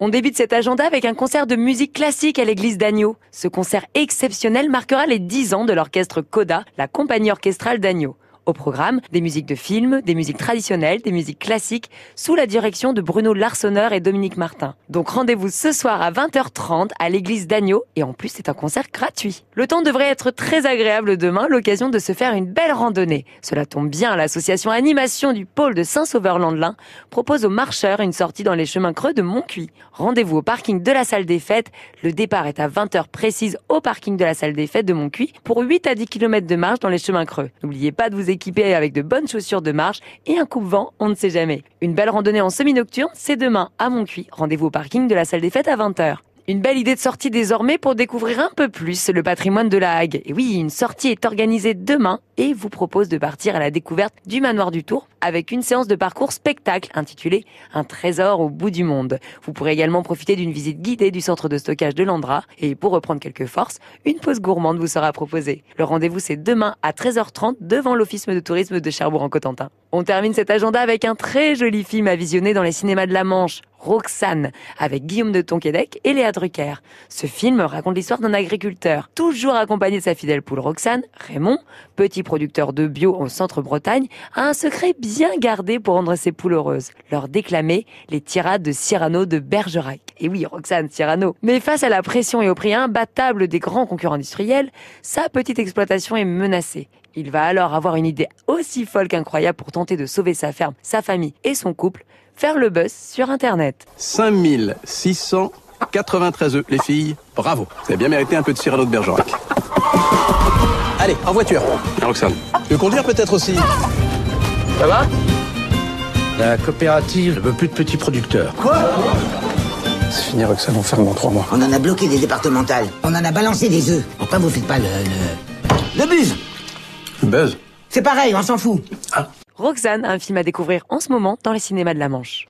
On débute cet agenda avec un concert de musique classique à l'église d'Agneau. Ce concert exceptionnel marquera les 10 ans de l'orchestre Coda, la compagnie orchestrale d'Agneau. Au programme, des musiques de films, des musiques traditionnelles, des musiques classiques, sous la direction de Bruno Larsonneur et Dominique Martin. Donc rendez-vous ce soir à 20h30 à l'église d'Agneau, et en plus c'est un concert gratuit. Le temps devrait être très agréable demain, l'occasion de se faire une belle randonnée. Cela tombe bien, l'association Animation du pôle de Saint-Sauveur-Landelin propose aux marcheurs une sortie dans les chemins creux de Montcuit. Rendez-vous au parking de la salle des fêtes. Le départ est à 20h précise au parking de la salle des fêtes de Montcuit pour 8 à 10 km de marche dans les chemins creux. N'oubliez pas de vous équiper avec de bonnes chaussures de marche et un coupe-vent, on ne sait jamais. Une belle randonnée en semi-nocturne, c'est demain à Montcuit. Rendez-vous au parking de la salle des fêtes à 20h. Une belle idée de sortie désormais pour découvrir un peu plus le patrimoine de la Hague. Et oui, une sortie est organisée demain et vous propose de partir à la découverte du manoir du Tour avec une séance de parcours spectacle intitulée Un trésor au bout du monde. Vous pourrez également profiter d'une visite guidée du centre de stockage de Landra et pour reprendre quelques forces, une pause gourmande vous sera proposée. Le rendez-vous c'est demain à 13h30 devant l'office de tourisme de Cherbourg-en-Cotentin. On termine cet agenda avec un très joli film à visionner dans les cinémas de la Manche. Roxane, avec Guillaume de Tonquédec et Léa Drucker. Ce film raconte l'histoire d'un agriculteur, toujours accompagné de sa fidèle poule Roxane, Raymond, petit producteur de bio au centre-Bretagne, a un secret bien gardé pour rendre ses poules heureuses. Leur déclamer les tirades de Cyrano de Bergerac. Et oui, Roxane Cyrano. Mais face à la pression et au prix imbattable des grands concurrents industriels, sa petite exploitation est menacée. Il va alors avoir une idée aussi folle qu'incroyable pour tenter de sauver sa ferme, sa famille et son couple, faire le buzz sur Internet. 5693 œufs, les filles, bravo. Vous avez bien mérité un peu de Cyrano de Bergerac. Allez, en voiture. Roxane. Tu veux conduire peut-être aussi Ça va? La coopérative ne veut plus de petits producteurs. Quoi? C'est fini, Roxane, on ferme dans trois mois. On en a bloqué des départementales. On en a balancé des œufs. Pourquoi vous faites pas le... le... Le buzz? Buzz? C'est pareil, on s'en fout. Roxane, un film à découvrir en ce moment dans les cinémas de la Manche.